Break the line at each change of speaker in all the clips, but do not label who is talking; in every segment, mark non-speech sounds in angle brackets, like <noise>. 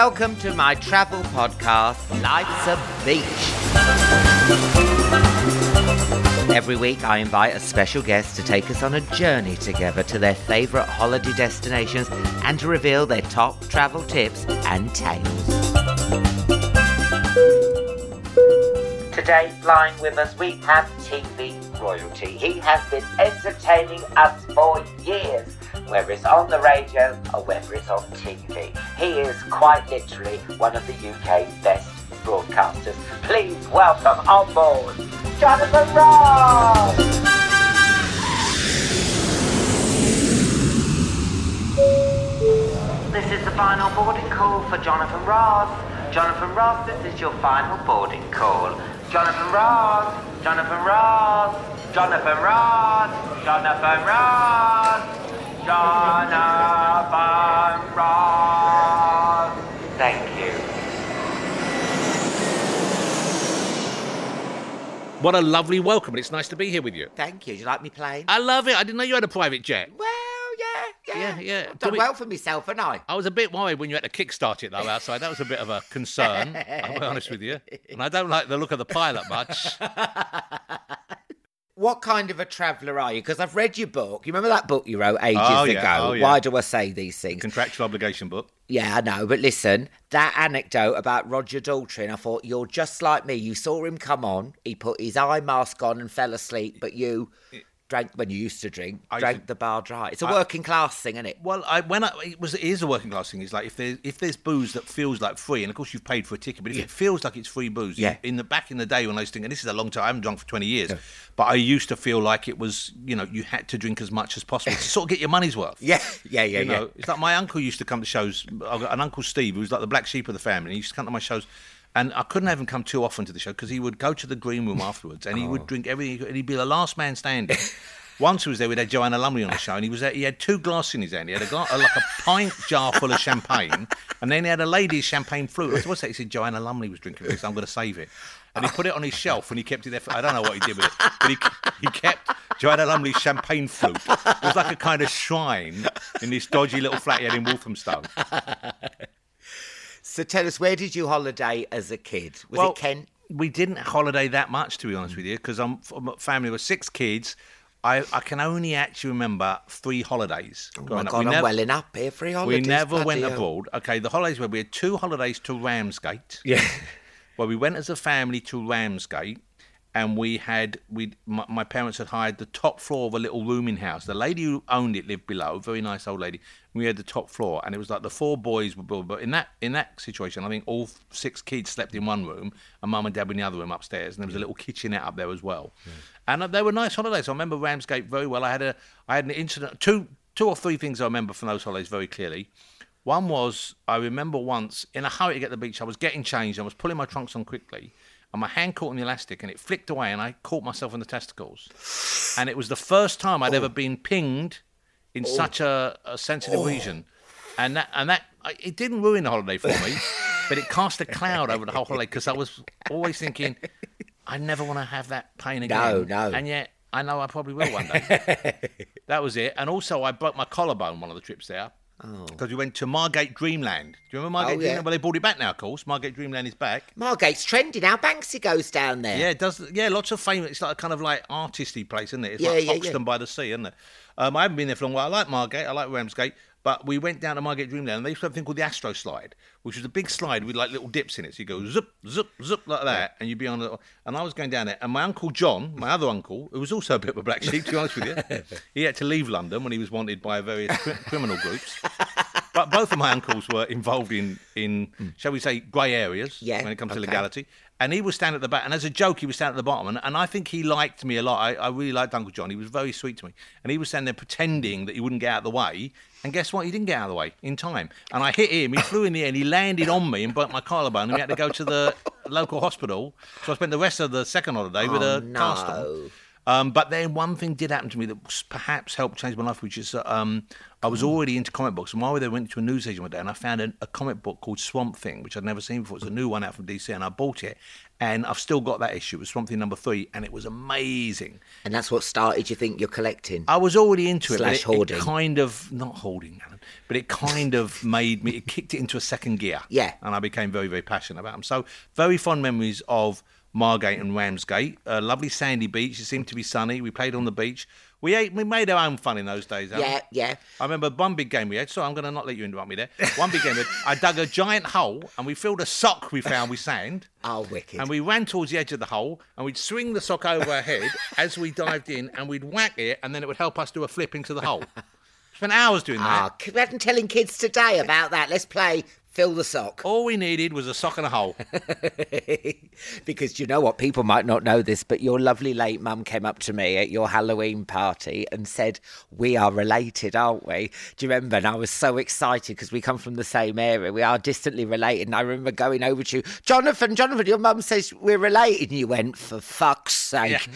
Welcome to my travel podcast, Life's a Beach. Every week, I invite a special guest to take us on a journey together to their favourite holiday destinations and to reveal their top travel tips and tales. Today, flying with us, we have TV royalty. He has been entertaining us for years whether it's on the radio or whether it's on TV. He is quite literally one of the UK's best broadcasters. Please welcome on board Jonathan Ross! This is the final boarding call for Jonathan Ross. Jonathan Ross, this is your final boarding call. Jonathan Ross, Jonathan Ross, Jonathan Ross, Jonathan Ross. Thank you.
What a lovely welcome, and it's nice to be here with you.
Thank you. Do you like me playing?
I love it. I didn't know you had a private jet.
Well, yeah, yeah.
Yeah, yeah.
I've done
we-
well for myself, haven't I?
I was a bit worried when you had to kickstart it though outside. That was a bit of a concern. I'll be honest with you. And I don't like the look of the pilot much. <laughs>
What kind of a traveller are you? Because I've read your book. You remember that book you wrote ages
Oh, yeah.
ago?
Oh, yeah.
Why do I say these things?
Contractual obligation book.
Yeah, I know, but listen, that anecdote about Roger Daltrey, and I thought, you're just like me. You saw him come on, he put his eye mask on and fell asleep, but you drank, when you used to drink,
I
drank
to-
the bar dry. It's a
I-
working class thing, isn't it?
Well, I, when I, it was it is a working class thing. It's like if there's if there's booze that feels like free, and of course you've paid for a ticket, but if it feels like it's free booze,
Yeah.
In the back in the day when I was thinking, this is a long time. I haven't drunk for twenty years, but I used to feel like it was, you know, you had to drink as much as possible to sort of get your money's worth. <laughs>
Yeah, yeah, yeah,
you
yeah.
know, it's like my uncle used to come to shows. I've got an uncle Steve who was like the black sheep of the family. He used to come to my shows, and I couldn't have him come too often to the show because he would go to the green room <laughs> afterwards and he
Oh.
would drink everything, he could- and he'd be the last man standing. <laughs> Once he was there, we had Joanna Lumley on the show, and he was there, he had two glasses in his hand. He had a glass, like a pint jar full of champagne, <laughs> and then he had a lady's champagne flute. I said, What's that? He said Joanna Lumley was drinking this. I'm going to save it. And he put it on his shelf, and he kept it there. For, I don't know what he did with it, but he, he kept Joanna Lumley's champagne flute. It was like a kind of shrine in this dodgy little flat he had in Walthamstow.
So tell us, where did you holiday as a kid? Was
Well,
it Kent?
We didn't holiday that much, to be honest with you, because I'm family with six kids. I, I can only actually remember three holidays.
Oh my
up.
God,
We
I'm
nev-
welling up here for holidays.
We never went
hell.
abroad. Okay, the holidays were we had two holidays to Ramsgate.
Yeah. <laughs>
Well, we went as a family to Ramsgate, and we had we my, my parents had hired the top floor of a little rooming house. The lady who owned it lived below, very nice old lady. We had the top floor, and it was like the four boys were. But in that in that situation, I think all six kids slept in one room, and mum and dad were in the other room upstairs, and there was a little kitchenette up there as well. And uh, they were nice holidays. I remember Ramsgate very well. I had a I had an incident two two or three things I remember from those holidays very clearly. One was I remember once in a hurry to get to the beach, I was getting changed. I was pulling my trunks on quickly, and my hand caught in the elastic, and it flicked away, and I caught myself in the testicles. And it was the first time I'd ever been pinged in oh. such a, a sensitive oh. region. and that and that it didn't ruin the holiday for me, <laughs> but it cast a cloud over the whole holiday because I was always thinking, I never want to have that pain again.
No, no.
And yet I know I probably will one day. <laughs> that was it. And also I broke my collarbone one of the trips there. Oh. Because we went to Margate Dreamland. Do you remember Margate
Oh, yeah.
Dreamland? Well, they brought it back now, of course. Margate Dreamland is back.
Margate's trending now. Banksy goes down there.
Yeah, it does. Yeah, lots of famous. It's like a kind of like artisty place, isn't it? It's
Yeah,
like
yeah, yeah.
By the sea, isn't it? Um, I haven't been there for a long while. I like Margate. I like Ramsgate. But we went down to Margate Dreamland, and they used to have a thing called the Astro Slide, which was a big slide with like little dips in it. So you go zip, zip, zip like that, and you'd be on it. And I was going down there, and my uncle John, my other uncle, who was also a bit of a black sheep, to be honest with you, <laughs> he had to leave London when he was wanted by various cri- criminal groups. <laughs> But both of my uncles were involved in, in shall we say, grey areas
Yeah,
when it comes to legality. And he was standing at the back, and as a joke, he was standing at the bottom. And, and I think he liked me a lot. I, I really liked Uncle John. He was very sweet to me. And he was standing there pretending that he wouldn't get out of the way. And guess what? He didn't get out of the way in time. And I hit him. He flew in the air, and he landed on me and broke my collarbone. And we had to go to the local hospital. So I spent the rest of the second holiday with
Oh,
a cast on. Um, but then one thing did happen to me that perhaps helped change my life, which is that, um, I was already into comic books. And while we there, I went to a newsagent one day and I found a, a comic book called Swamp Thing, which I'd never seen before. It's a new one out from DC, and I bought it. And I've still got that issue. It was Swamp Thing number three, and it was amazing.
And that's what started you think you're collecting.
I was already into it,
Slash
it, it kind of not hoarding, Alan, but it kind of <laughs> made me. It kicked it into a second gear.
Yeah.
and I became very, very passionate about them. So, very fond memories of Margate and Ramsgate. A lovely sandy beach. It seemed to be sunny. We played on the beach. We ate. We made our own fun in those days.
Yeah, yeah.
I remember one big game we had. So I'm going to not let you interrupt me there. One big game had. I dug a giant hole and we filled a sock we found with sand. <laughs>
Oh, wicked.
And we ran towards the edge of the hole, and we'd swing the sock over our head as we dived in, and we'd whack it, and then it would help us do a flip into the hole. <laughs> Spent hours doing that.
Ah, c- imagine telling kids today about that. Let's play fill the sock.
All we needed was a sock and a hole. <laughs>
because you know what? People might not know this, but your lovely late mum came up to me at your Halloween party and said, We are related, aren't we? Do you remember? And I was so excited because we come from the same area. We are distantly related. And I remember going over to you, Jonathan, Jonathan, your mum says we're related. And you went, For fuck's sake.
Yeah.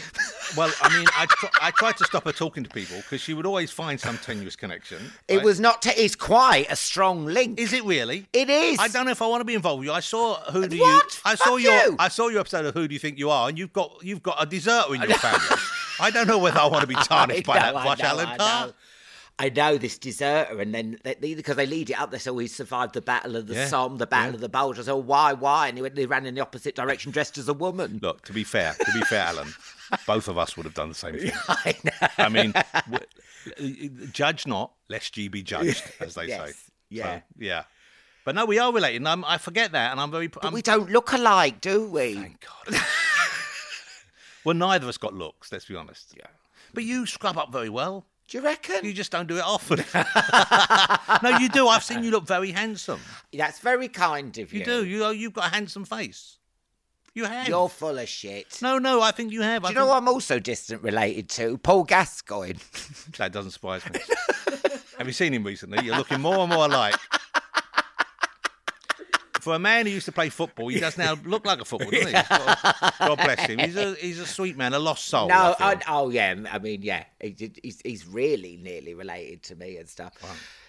Well, I mean, I, tr- I tried to stop her talking to people because she would always find some tenuous connection.
It was not, t- it's quite a strong link.
Is it really?
It is.
I don't know if I want to be involved with you. I saw who do
What?
you? I saw
Fuck
your.
you.
I saw your episode of Who Do You Think You Are, and you've got you've got a deserter in your family. <laughs> I don't know whether I want to be tarnished by that
know, I
Rush
know, I know. I know this deserter, and then they, because they lead it up, they say, "Oh, he survived the Battle of the
Yeah,
Somme, the Battle
yeah.
of the Bulge." I said, oh, "Why? Why?" And he went, they ran in the opposite direction, dressed as a woman.
Look, to be fair, to be fair, Alan, both of us would have done the same thing. <laughs>
I know.
I mean, w- judge not, lest ye be judged, as they <laughs>
Yes,
say.
yeah.
So, yeah. But no, we are related, and I forget that, and I'm very.
But
I'm,
we don't look alike, do we?
Thank God. <laughs> well, neither of us got looks. Let's be honest. Yeah. But you scrub up very well.
Do you reckon?
You just don't do it often. <laughs> no, you do. I've seen you look very handsome.
That's very kind of you.
You do. You oh, you've got a handsome face. You have.
You're full of shit.
No, no. I think you have.
Do
I
you know
think-
what I'm also distant related to? Paul Gascoigne. <laughs>
That doesn't surprise me. have you seen him recently? You're looking more and more alike. For a man who used to play football, he does now look like a footballer, doesn't he? <laughs> God bless him. He's a he's a sweet man, a lost soul.
No,
I
I, oh yeah, I mean yeah, he he's he's really nearly related to me and stuff.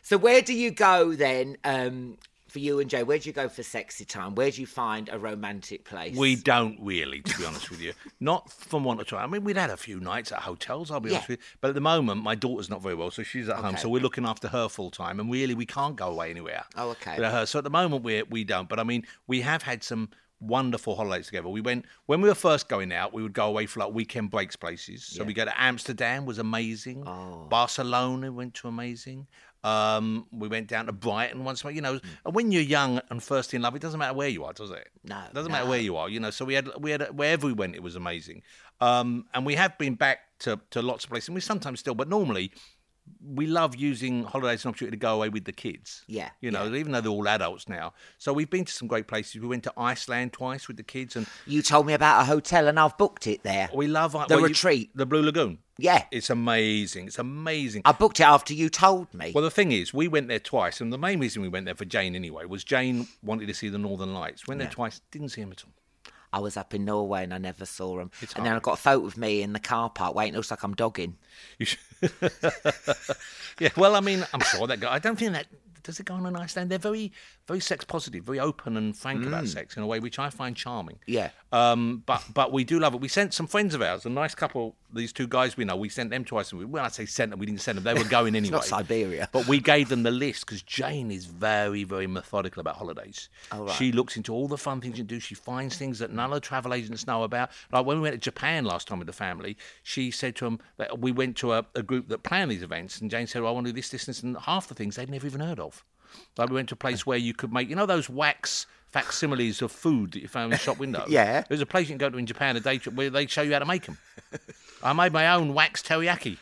So where do you go then? Um, for you and Joe, where do you go for sexy time? Where do you find a romantic place?
We don't really, to be honest with you. Not from want to try. I mean, we'd had a few nights at hotels, I'll be honest with you. But at the moment, my daughter's not very well, so she's at home. So we're looking after her full time, and really, we can't go away anywhere.
Oh, okay.
her. So at the moment, we we don't. But I mean, we have had some wonderful holidays together. We went when we were first going out. We would go away for like weekend breaks places. So we go to Amsterdam was amazing.
Oh.
Barcelona went to amazing. Um, we went down to Brighton once. You know,
Hmm.
and when you're young and first in love, it doesn't matter where you are, does it?
No,
it doesn't matter where you are. You know, so we had we had wherever we went, it was amazing. Um, and we have been back to to lots of places, and we sometimes still, but normally. We love using holidays as an opportunity to go away with the kids.
Yeah,
You know, even though they're all adults now. So we've been to some great places. We went to Iceland twice with the kids, and
You told me about a hotel and I've booked it there.
we love
The
well, you-
retreat.
the Blue Lagoon.
Yeah.
It's amazing. It's amazing.
I booked it after you told me.
Well, the thing is, we went there twice, and the main reason we went there for Jane anyway was Jane wanted to see the Northern Lights. Went there twice, didn't see them at all.
I was up in Norway and I never saw them.
It's
and then I got a photo of me in the car park waiting. It looks like I'm dogging. <laughs>
Yeah, well, I mean, I'm sure that guy. I don't think that does it go on a nice day? They're very, very sex positive, very open and frank about sex in a way which I find charming.
Mm. Yeah.
Um, but but we do love it. We sent some friends of ours, a nice couple. These two guys we know. We sent them twice. And when I say sent them, we didn't send them. They were going <laughs> anyway.
not Siberia.
But we gave them the list because Jane is very, very methodical about holidays.
Oh, right.
She looks into all the fun things you do. She finds things that none of the travel agents know about. Like when we went to Japan last time with the family, she said to them that we went to a, a group that planned these events, and Jane said, well, "I want to do this, this, this," and half the things they'd never even heard of. Like we went to a place where you could make, you know, those wax facsimiles of food that you found in the shop <laughs> windows.
Yeah.
There's a place you can go to in Japan a day trip where they show you how to make them. I made my own wax teriyaki.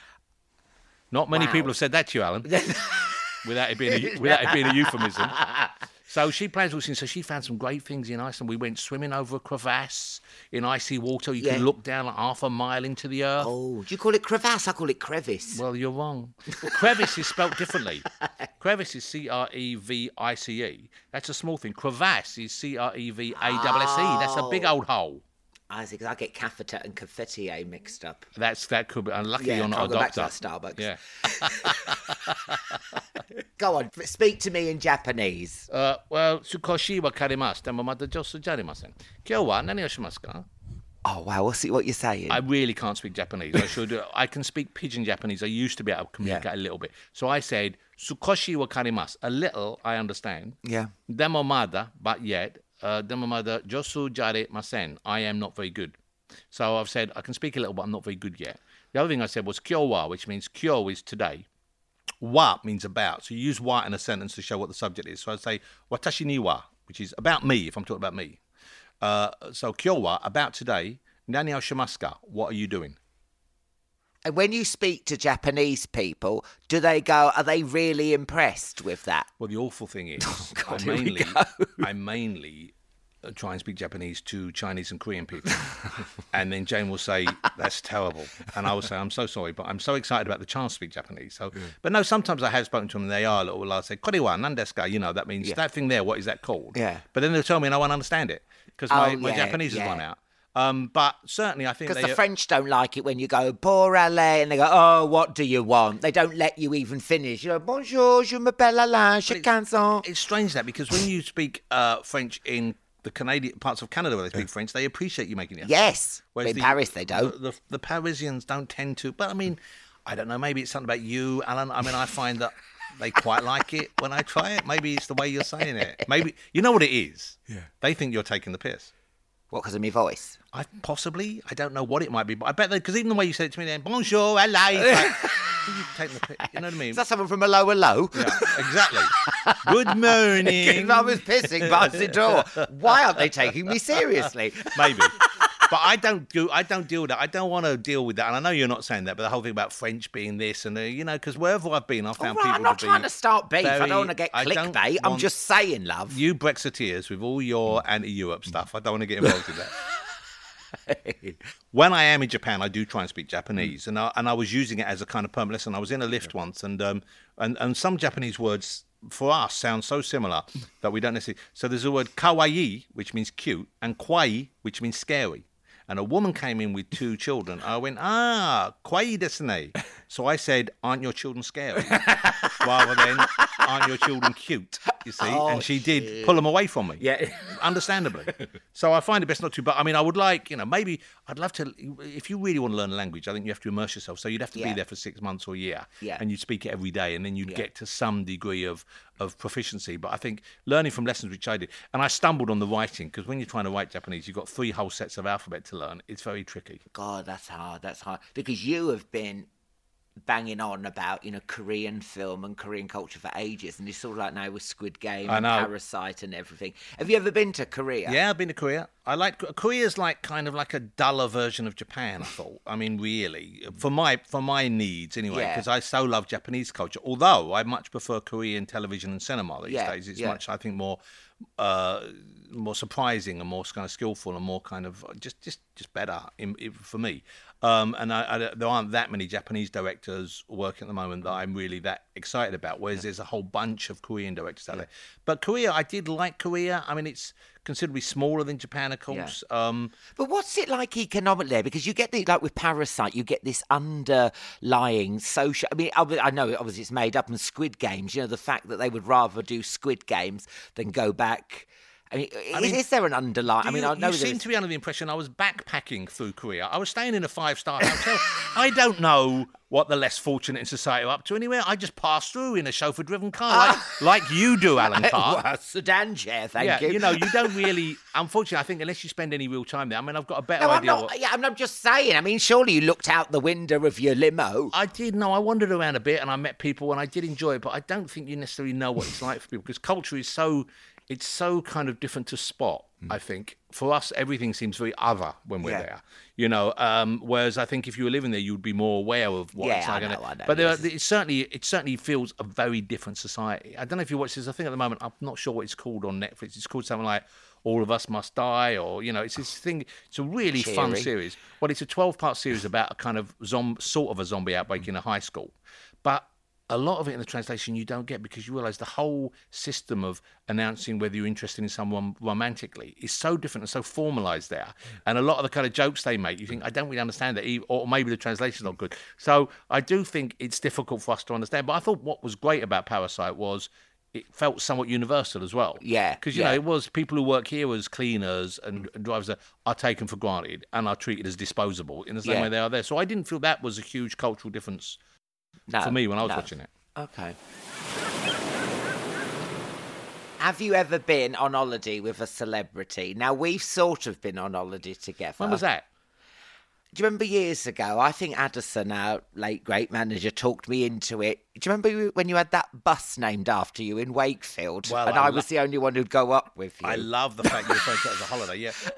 Not many
Wow.
people have said that to you, Alan <laughs> without it being a, without it being a euphemism. <laughs> So she plans all things. So she found some great things in Iceland. We went swimming over a crevasse in icy water. You
Yeah.
can look down like half a mile into the earth.
Oh, do you call it crevasse? I call it crevice.
Well, you're wrong. Crevice is spelt differently. <laughs> Crevice is C R E V I C E. That's a small thing. Crevasse is C R E V A S S E. That's a big oh. old hole.
I because I get cafetera and cafetier mixed up.
That's that could be unlucky.
Yeah,
you're not
I'll
a
go
doctor.
Back to that Starbucks.
Yeah. <laughs>
go on, speak to me in Japanese.
Uh, well, sukoshi wa karimashita, mamadajosu jarimasen. Kyo wa nani o
Oh wow, what's what you're saying?
I really can't speak Japanese. I should. I can speak pidgin Japanese. I used to be able to communicate yeah. a little bit. So I said sukoshi wa karimasu. A little, I understand.
Yeah.
Demomada, but yet uh, mada josu jare masen. I am not very good. So I've said I can speak a little, but I'm not very good yet. The other thing I said was kyo wa, which means kyo is today. Wa means about. So you use wa in a sentence to show what the subject is. So I'd say watashi ni wa, which is about me, if I'm talking about me. Uh, so kyo wa, about today. Nani o shimasu ka? What are you doing?
And when you speak to Japanese people, do they go, are they really impressed with that?
Well, the awful thing is, <laughs>
God,
I mainly. <laughs> I mainly uh, try and speak Japanese to Chinese and Korean people, <laughs> and then Jane will say, "That's terrible," and I will say, "I'm so sorry, but I'm so excited about the chance to speak Japanese." So, but no, sometimes I have spoken to them, and they are a little. I'll say, "Korewa nandesu You know, that means that thing there. What is that called?
Yeah.
But then they'll tell me, and I won't understand it because my,
Oh,
my
yeah,
Japanese has
yeah.
run out. Um, but certainly, I think
Because
they.
the French don't like it when you go, pour aller, and they go, oh, what do you want? They don't let you even finish. You go, bonjour, je m'appelle Alain, je canson.
It's strange that because when you speak uh, French in the Canadian parts of Canada where they speak French, they appreciate you making it. effort.
Yes.
Whereas
in
the-
Paris, they don't.
The, the, the Parisians don't tend to. But I mean, I don't know. Maybe it's something about you, Alan. I mean, I find that they quite like it when I try it. Maybe it's the way you're saying it. Maybe you know what it is. Yeah. They think you're taking the piss.
What, because of my voice?
I possibly. I don't know what it might be, but I bet that because even the way you said it to me, then bonjour, hello. like, <laughs> you take the pic, You know what I mean?
Is that someone from a lower low?
Yeah, exactly. Good morning. <laughs>
I was pissing past the door. Why aren't they taking me seriously? <laughs>
maybe. But I don't do. I don't deal with that. I don't want to deal with that. And I know you're not saying that, but the whole thing about French being this and uh, you know, because wherever I've been, I've found
right,
people
I'm not
to
trying to start beef. I don't want to get clickbait. I'm just saying, love.
You Brexiteers with all your anti-Europe stuff. I don't want to get involved in that. when I am in Japan, I do try and speak Japanese, and I, and I was using it as a kind of permanent lesson. I was in a lift once, and um, and and some Japanese words for us sound so similar that we don't necessarily. So there's a word kawaii, which means cute, and kwai, which means scary. And a woman came in with two children. I went, ah, kwai desu ne. So I said, aren't your children scary? <laughs> Rather than, aren't your children cute? You see? and oh, she did pull them away from me.
Yeah. <laughs>
Understandably. so I find it best not to. But I mean, I would like, you know, maybe I'd love to. If you really want to learn a language, I think you have to immerse yourself. So you'd have to
Yeah.
be there for six months or a year,
Yeah.
and you'd speak it every day, and then you'd
Yeah.
get to some degree of of proficiency. But I think learning from lessons which I did, and I stumbled on the writing because when you're trying to write Japanese, you've got three whole sets of alphabet to learn. It's very tricky.
God, that's hard. That's hard. Because you have been banging on about, you know, Korean film and Korean culture for ages. And it's sort of like now with Squid Game
I
and
know.
Parasite and everything. Have you ever been to Korea?
Yeah, I've been to Korea. I like Korea's like kind of like a duller version of Japan. I thought. I mean, really, for my for my needs anyway,
Yeah.
because I so love Japanese culture. Although I much prefer Korean television and cinema these
Yeah,
days. It's
yeah.
much, I think, more uh, more surprising and more kind of skillful and more kind of just just just better in, in, for me. Um, and I, I, there aren't that many Japanese directors working at the moment that I'm really that excited about. Whereas there's a whole bunch of Korean directors out there. But Korea, I did like Korea. I mean, it's considerably smaller than Japan, of course. Um,
But what's it like economically there? Because you get the like with Parasite, you get this underlying social. I mean, I know obviously it's made up in Squid Games. You know, the fact that they would rather do Squid Games than go back. I mean, is,
mean,
is there an underlying? I mean,
you,
I know
you seem to be under the impression I was backpacking through Korea. I was staying in a five star hotel. I don't know what the less fortunate in society are up to anywhere. I just passed through in a chauffeur driven car, like, ah. like you do, Alan Carr. <laughs>
well, sedan chair, thank
yeah,
you.
you know, you <laughs> don't really. Unfortunately, I think unless you spend any real time there, I mean, I've got a better
no, I'm
idea.
not.
what-
Yeah, I'm, I'm just saying. I mean, surely you looked out the window of your limo.
I did No, I wandered around a bit and I met people and I did enjoy it, but I don't think you necessarily know what it's like for people because culture is so it's so kind of different to spot. I think for us, everything seems very other when we're
Yeah.
there. You know, um, whereas I think if you were living there, you'd be more aware of what
Yeah,
it's like.
I know, I know,
but there
yes.
are, it certainly it certainly feels a very different society. I don't know if you watch this. I think at the moment I'm not sure what it's called on Netflix. It's called something like All of Us Must Die, or you know, it's this <sighs> thing. It's a really fun series. Well, it's a 12 part series about a kind of sort of a zombie outbreak in a high school, but a lot of it in the translation you don't get because you realise the whole system of announcing whether you're interested in someone romantically is so different and so formalised there. And a lot of the kind of jokes they make, you think, I don't really understand that, or maybe the translation's not good. So I do think it's difficult for us to understand. But I thought what was great about Parasite was it felt somewhat universal as well.
Yeah,
Because, you
yeah.
know, it was people who work here as cleaners and, and drivers are, are taken for granted and are treated as disposable in the same
Yeah.
way they are there. So I didn't feel that was a huge cultural difference
No,
for me when I was
no.
watching it.
Okay. Have you ever been on holiday with a celebrity? Now we've sort of been on holiday together.
When was that?
Do you remember years ago? I think Addison, our late great manager, talked me into it. Do you remember when you had that bus named after you in Wakefield,
Well,
and
I
I,
lo-
was the only one who'd go up with you?
I love the fact you refer to it as a holiday. Yeah, <laughs>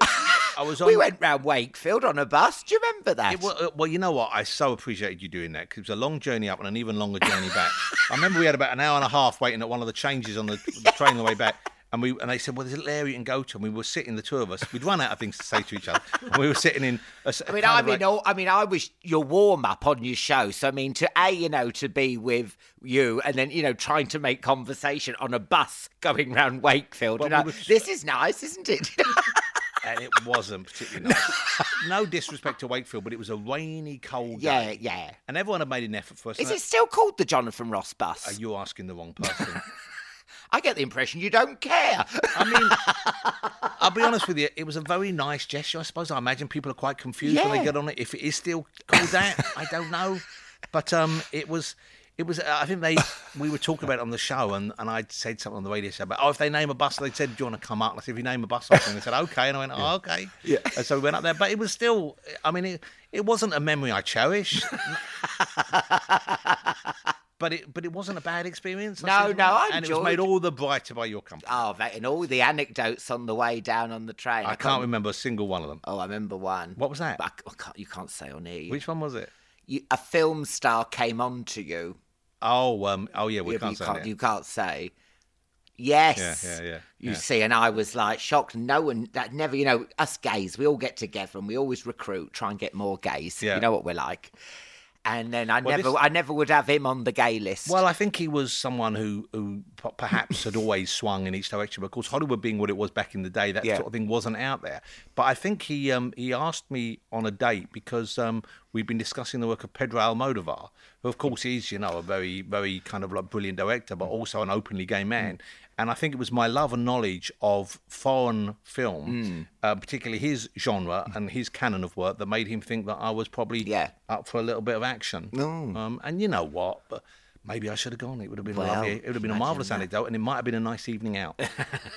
I was on.
we went round Wakefield on a bus. Do you remember that?
Well, uh, well, you know what? I so appreciated you doing that because it was a long journey up and an even longer journey back. <laughs> I remember we had about an hour and a half waiting at one of the changes on the, the train on the way back. And we and they said, well, there's a little area you can go to. And we were sitting, the two of us. We'd run out of things to say to each other. And we were sitting in. A, s-
I mean, I mean,
like-
all, I mean, I was your warm up on your show. So I mean, to a, you know, to be with you, and then you know, trying to make conversation on a bus going round Wakefield.
Well, we were-
this is nice, isn't it? <laughs>
and it wasn't particularly nice. <laughs> no disrespect to Wakefield, but it was a rainy, cold
yeah,
day.
yeah. Yeah.
And everyone had made an effort for us.
Is
and
it still called the Jonathan Ross bus?
that- Are you asking the wrong person? <laughs>
I get the impression you don't care. <laughs>
I mean, I'll be honest with you. It was a very nice gesture. I suppose. I imagine people are quite confused when
Yeah.
they get on it. If it is still called that, I don't know. But um, it was. It was. I think they. We were talking about it on the show, and, and I said something on the radio show about. Oh, if they name a bus, they said, "Do you want to come up?" And I said, "If you name a bus," something, they said, "Okay," and I went, "Oh, okay." Yeah. And so we went up there, but it was still. I mean, it, it wasn't a memory I cherish. <laughs> But it, but it wasn't a bad experience.
No,
said,
no, I enjoyed.
and it was made all the brighter by your company.
oh, that and all the anecdotes on the way down on the train.
I can't remember a single one of them.
Oh, I remember one.
What was that?
I, I can't, you can't say on here.
Which one was it?
You, a film star came on to you.
Oh, um, oh yeah, we
but
can't
you
say
can't, you can't say. Yes.
Yeah, yeah, yeah,
You see, and I was like shocked. No one, that never, you know, us gays, we all get together and we always recruit, try and get more gays.
Yeah.
You know what we're like. And then I
Well,
never,
this-
I never would have him on the gay list.
Well, I think he was someone who, who perhaps had always swung in each direction. But of course, Hollywood being what it was back in the day, that
Yeah.
sort of thing wasn't out there. But I think he um, he asked me on a date because um, we've been discussing the work of Pedro Almodovar, who of course is you know a very very kind of like brilliant director, but also an openly gay man. And I think it was my love and knowledge of foreign film, uh, particularly his genre and his canon of work, that made him think that I was probably
Yeah.
up for a little bit of action. Um, and you know what? But maybe I should have gone. It would have been
Well,
a lovely, it would have been a marvelous
that.
anecdote, and it might have been a nice evening out.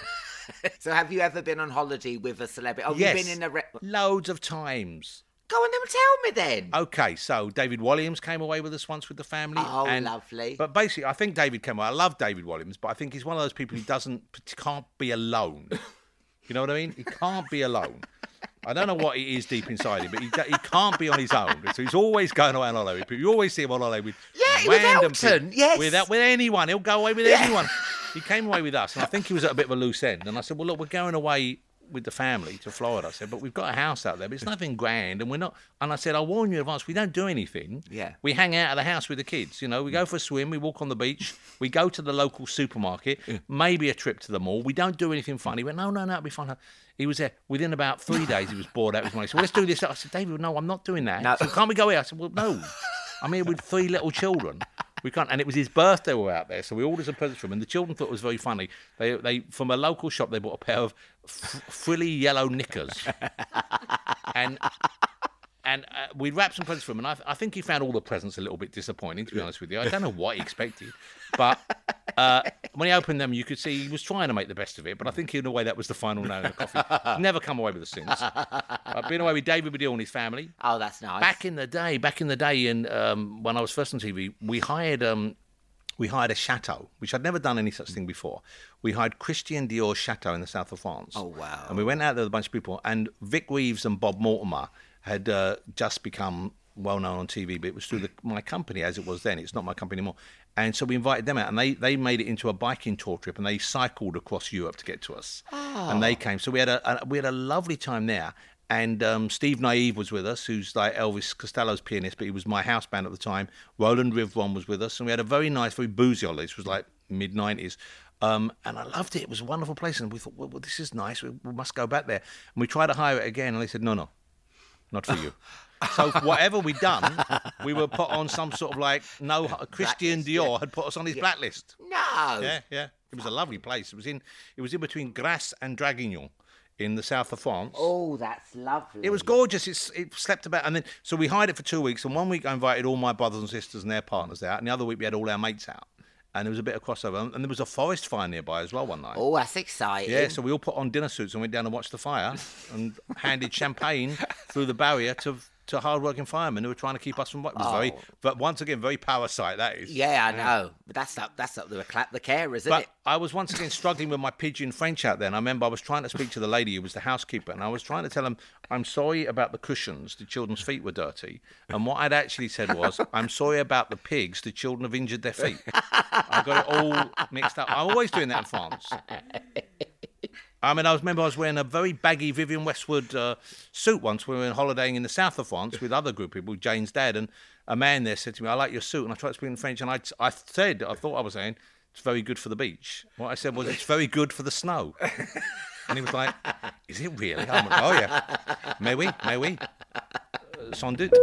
<laughs>
so have you ever been on holiday with a celebrity? Oh,
yes,
you've been in a. Re-
loads of times.
Go on, then tell me then.
Okay, so David Williams came away with us once with the family.
Oh,
and-
lovely.
But basically, I think David came away. I love David Williams, but I think he's one of those people who doesn't can't be alone. You know what I mean? He can't be alone. I don't know what it is deep inside him, but he, he can't be on his own. So he's always going away on holiday with. You always see him on holiday with
Yeah, with
random
Elton,
people.
yes.
with with anyone. He'll go away with anyone. He came away with us, and I think he was at a bit of a loose end. And I said, "Well, look, we're going away with the family to Florida. I said, but we've got a house out there, but it's nothing grand, and we're not. And I said, I'll warn you in advance, we don't do anything.
Yeah.
We hang out of the house with the kids. You know, we go mm. for a swim, we walk on the beach, we go to the local supermarket, maybe a trip to the mall. We don't do anything funny. He went, no, no, no, it'll be fun. He was there within about three <laughs> days. He was bored out of his mind. So let's do this. I said, David, no, I'm not doing that.
No.
So can't we go here? I said, well, no. I'm here with three little children. We can't. And it was his birthday. We were out there, so we ordered some presents for him. And the children thought it was very funny. They, they from a local shop, they bought a pair of f- frilly yellow knickers, <laughs> and and uh, we wrapped some presents for him. And I, I think he found all the presents a little bit disappointing, to be honest with you. I don't know what he expected, but uh, when he opened them, you could see he was trying to make the best of it. But I think in a way that was the final nail in the coffin. Never come away with it since. I've been away with David Baddiel and his family.
Oh, that's nice.
Back in the day, back in the day, and um, when I was first on TV, we hired um, we hired a chateau, which I'd never done any such thing before. We hired Christian Dior's chateau in the south of France.
Oh, wow.
And we went out there with a bunch of people, and Vic Reeves and Bob Mortimer had uh, just become well known on TV, but it was through the, my company as it was then. It's not my company anymore. And so we invited them out, and they, they made it into a biking tour trip, and they cycled across Europe to get to us. And they came, so we had a, a we had a lovely time there. And um, Steve Nieve was with us, who's like Elvis Costello's pianist, but he was my house band at the time. Roland Rivron was with us, and we had a very nice, very boozy holiday. This was like mid '90s, um, and I loved it. It was a wonderful place, and we thought, well, well this is nice. We, we must go back there. And we tried to hire it again, and they said, no, no, not for you. so whatever we'd done, we were put on some sort of like no. <laughs> Christian
Blacklist, yeah.
Dior had put us on his blacklist.
No.
Yeah, yeah. It was a lovely place. It was in it was in between Grasse and Draguignan in the south of France.
Oh, that's lovely.
It was gorgeous. It's, it slept about, and then so we hired it for two weeks. And one week I invited all my brothers and sisters and their partners out, and the other week we had all our mates out, and there was a bit of crossover. And there was a forest fire nearby as well one night.
Oh, that's exciting.
Yeah, so we all put on dinner suits and went down and watched the fire, and <laughs> handed champagne through the barrier to to hard-working firemen who were trying to keep us from. It was very,
Oh.
but once again, very parasite that is.
Yeah, I know. But that's up. That's up to the clap the carers, isn't
But
it?
I was once again struggling with my pidgin French out there. And I remember I was trying to speak to the lady who was the housekeeper, and I was trying to tell him, I'm sorry about the cushions. The children's feet were dirty. And what I'd actually said was, I'm sorry about the pigs. The children have injured their feet. I got it all mixed up. I'm always doing that in France. I mean, I remember I was wearing a very baggy Vivienne Westwood uh, suit once. when We were holidaying in the south of France with other group people, Jane's dad, and a man there said to me, "I like your suit," and I tried to speak in French, and I, I said, I thought I was saying, "It's very good for the beach." What I said was, "It's very good for the snow," and he was like, "Is it really?" I'm like, "Oh yeah, mais oui, mais oui, Uh, sans doute."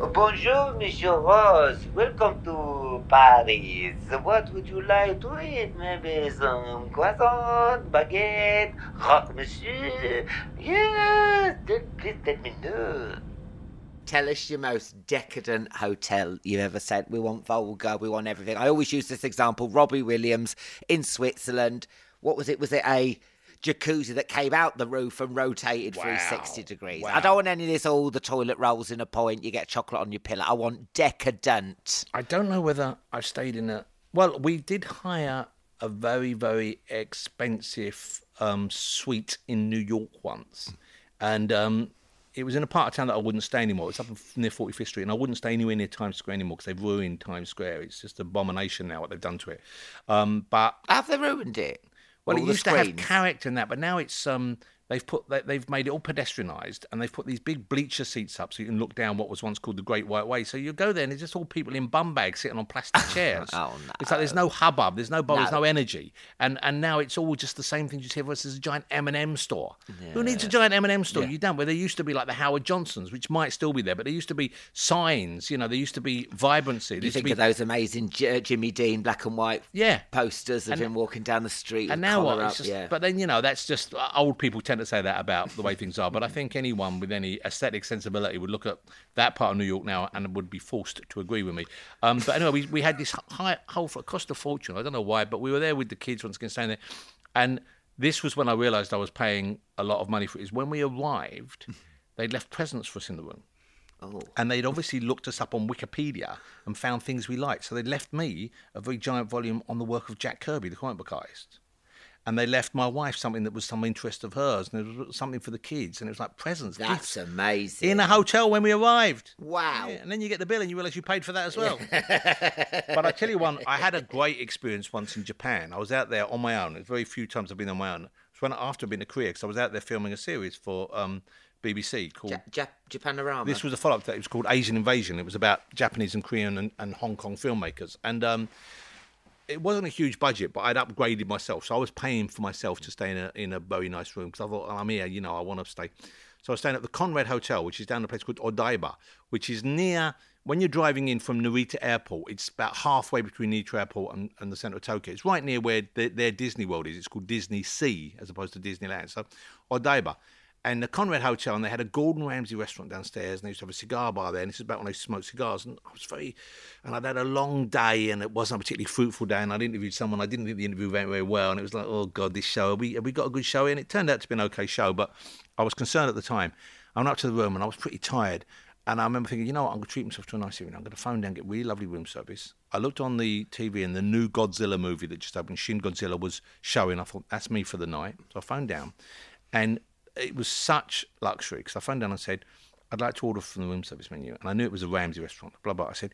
Bonjour, Monsieur Rose. Welcome to Paris. What would you like to eat? Maybe some croissant, baguette, rock, monsieur. Yes, please let me know.
Tell us your most decadent hotel you've ever said. We want vulgar. We want everything. I always use this example. Robbie Williams in Switzerland. What was it? Was it a jacuzzi that came out the roof and rotated through 60 degrees? I don't want any of this, all the toilet rolls in a point. You get chocolate on your pillow. I want decadent.
I don't know whether I've stayed in a. Well, we did hire a very, very expensive um, suite in New York once, and um, it was in a part of town that I wouldn't stay anymore. It's up near 45th Street, and I wouldn't stay anywhere near Times Square anymore because they've ruined Times Square. It's just an abomination now what they've done to it. Um, but
Have they ruined it?
Well, it used to have
screens?
character in that, but now it's um they've put they, they've made it all pedestrianised and they've put these big bleacher seats up so you can look down what was once called the Great White Way. So you go there and it's just all people in bum bags sitting on plastic <laughs> chairs.
Oh,
It's like there's no hubbub, there's no buzz, there's
No.
no energy, and and now it's all just the same thing you see. There's a giant M and M store. Who needs a giant M and M store? You don't. Where there used to be like the Howard Johnsons, which might still be there, but there used to be signs. You know, there used to be vibrancy. There
You think
be
of those amazing J- Jimmy Dean black and white
Yeah.
posters of
And-
him walking down the street
and now what?
collar
It's
up,
just,
yeah.
But then you know that's just uh, old people tend to say that about the way things are. But I think anyone with any aesthetic sensibility would look at that part of New York now and would be forced to agree with me. Um, but anyway, we, we had this high whole cost a fortune. I don't know why, but we were there with the kids once again staying there, and this was when I realised I was paying a lot of money for it. Is when we arrived, <laughs> they'd left presents for us in the room.
oh.
And they'd obviously looked us up on Wikipedia and found things we liked. So they'd left me a very giant volume on the work of Jack Kirby, the comic book artist. And they left my wife something that was some interest of hers, and it was something for the kids, and it was like presents,
That's amazing.
in a hotel when we arrived.
Wow.
Yeah, and then you get the bill and you realise you paid for that as well. <laughs> but I tell you one, I had a great experience once in Japan. I was out there on my own. It's very few times I've been on my own. It was when after I'd been to Korea, because I was out there filming a series for um, BBC called.
Ja- Ja- Japanorama.
This was a follow up to that. It was called Asian Invasion. It was about Japanese and Korean and, and Hong Kong filmmakers. And um, it wasn't a huge budget, but I'd upgraded myself. So I was paying for myself to stay in a, in a very nice room because I thought, oh, I'm here, you know, I want to stay. So I was staying at the Conrad Hotel, which is down a place called Odaiba, which is near, when you're driving in from Narita Airport, it's about halfway between Narita Airport and, and the centre of Tokyo. It's right near where their, their Disney World is. It's called Disney Sea as opposed to Disneyland. So Odaiba. And the Conrad Hotel, and they had a Gordon Ramsay restaurant downstairs, and they used to have a cigar bar there. And this is back when I smoked cigars, and I was very, and I'd had a long day, and it wasn't a particularly fruitful day. And I'd interviewed someone, I didn't think the interview went very well, and it was like, oh god, this show, have we, have we got a good show? And it turned out to be an okay show, but I was concerned at the time. I went up to the room, and I was pretty tired. And I remember thinking, you know what, I'm going to treat myself to a nice evening. I'm going to phone down, and get really lovely room service. I looked on the TV, and the new Godzilla movie that just opened, Shin Godzilla, was showing. I thought, that's me for the night. So I phoned down, and it was such luxury because I phoned down and said, I'd like to order from the room service menu. And I knew it was a Ramsay restaurant, blah, blah. I said,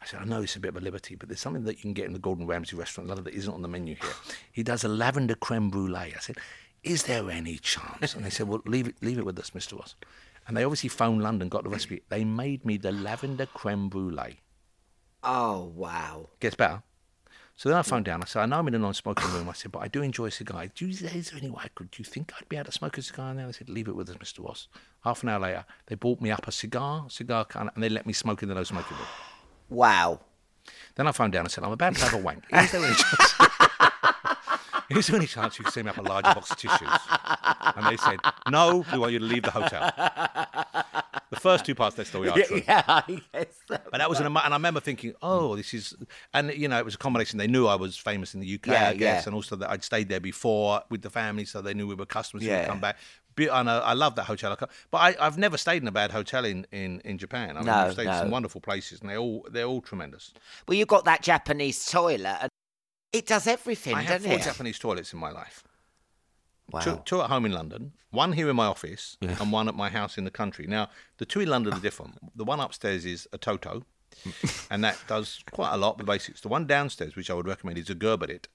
I said, I know it's a bit of a liberty, but there's something that you can get in the Gordon Ramsay restaurant that isn't on the menu here. He does a lavender creme brulee. I said, Is there any chance? And they said, Well, leave it, leave it with us, Mr. Ross. And they obviously phoned London, got the recipe. They made me the lavender creme brulee.
Oh wow.
Gets better. So then I phoned down. I said, I know I'm in a non-smoking room. I said, but I do enjoy a cigar. Do you, is there any way I could? Do you think I'd be able to smoke a cigar in there? They said, leave it with us, Mr. Ross. Half an hour later, they bought me up a cigar, cigar can, and they let me smoke in the no-smoking room.
Wow.
Then I phoned down and said, I'm about to have a wank. <laughs> Is there any chance? <laughs> Is there any chance you can send me up a larger box of tissues? And they said, No, we want you to leave the hotel. The first two parts of that story are true.
Yeah, I guess so.
But that was an and I remember thinking, oh, this is, and you know, it was a combination. They knew I was famous in the UK,
Yeah,
I guess,
yeah.
and also that I'd stayed there before with the family, so they knew we were customers who'd come back. And I, I love that hotel, but I, I've never stayed in a bad hotel in, in, in Japan. I mean,
No,
I've stayed in some wonderful places, and they're all they're all tremendous.
Well, you've got that Japanese toilet, and it does everything,
I have
doesn't
four
it?
Japanese toilets in my life.
Wow.
Two, two at home in London, one here in my office, and one at my house in the country. Now, the two in London are different. The one upstairs is a Toto, <laughs> and that does quite a lot of the basics. The one downstairs, which I would recommend, is a Geberit,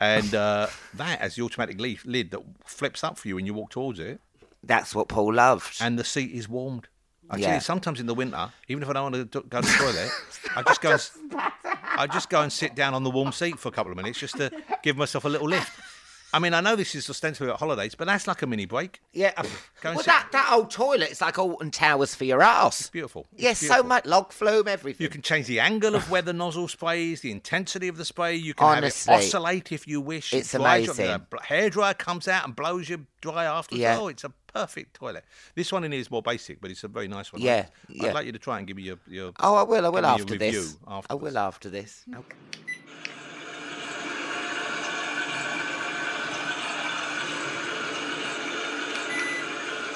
and uh, <laughs> that has the automatic leaf, lid that flips up for you when you walk towards it,
That's what Paul loved.
and the seat is warmed. I tell
Yeah.
you, sometimes in the winter, even if I don't want to go to the toilet, <laughs> I just go. And, I just go and sit down on the warm seat for a couple of minutes just to give myself a little lift. I mean, I know this is ostensibly about holidays, but that's like a mini break.
yeah.
Uh, and
well,
sit-
that, that old toilet, it's like Alton Towers for your ass.
Beautiful. It's
Yes, so much log flume, everything.
You can change the angle of where the nozzle sprays, the intensity of the spray. You can
Honestly,
have it oscillate if you wish. It
it's amazing.
The hair dryer comes out and blows you dry after.
Yeah.
Oh, it's a perfect toilet. This one in here is more basic, but it's a very nice one.
Yeah,
I'd,
yeah.
Like you to try and give me your. your
Oh, I will. I will
give me your
after this. I
afterwards.
will after this. Okay.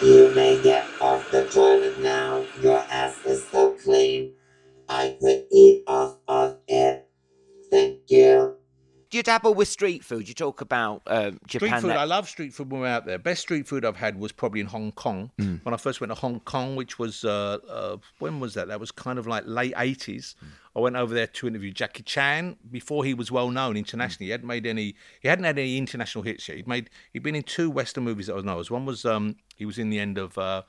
You may get off the toilet now. Your ass is so clean. I could eat off of it. Thank you.
Do you dabble with street food? You talk about um,
Street food,
that-
I love street food when we're out there. Best street food I've had was probably in Hong Kong.
Mm.
When I first went to Hong Kong, which was, uh, uh, when was that? That was kind of like late 80s.
Mm.
I went over there to interview Jackie Chan before he was well known internationally. He hadn't made any, he hadn't had any international hits yet. He'd made, he'd been in two Western movies that I know. As one was, um, he was in the end of uh,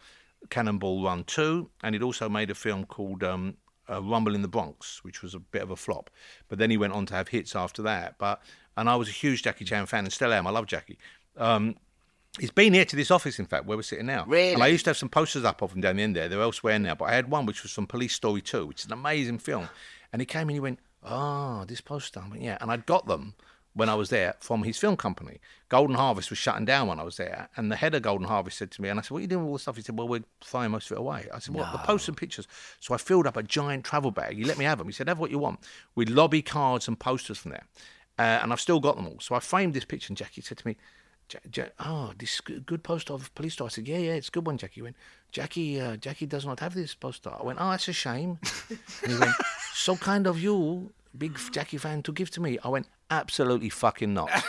Cannonball Run 2, and he'd also made a film called um, uh, Rumble in the Bronx, which was a bit of a flop. But then he went on to have hits after that. But and I was a huge Jackie Chan fan and still am. I love Jackie. Um, he's been here to this office, in fact, where we're sitting now.
Really?
And I used to have some posters up of him down the end there. They're elsewhere now. But I had one which was from Police Story 2, which is an amazing film. And he came and he went, Oh, this poster. I went, Yeah. And I'd got them when I was there from his film company. Golden Harvest was shutting down when I was there. And the head of Golden Harvest said to me, and I said, What are you doing with all this stuff? He said, Well, we're throwing most of it away. I said, Well, the posters and pictures. So I filled up a giant travel bag. He let me have them. He said, Have what you want. With lobby cards and posters from there. Uh, and I've still got them all. So I framed this picture, and Jackie said to me, "Oh, this good, good poster of police star." I said, "Yeah, yeah, it's a good one." Jackie He went, "Jackie, uh, Jackie does not have this poster." I went, "Oh, that's a shame." and he went, <laughs> "So kind of you, big Jackie fan, to give to me." I went, "Absolutely fucking not." <laughs>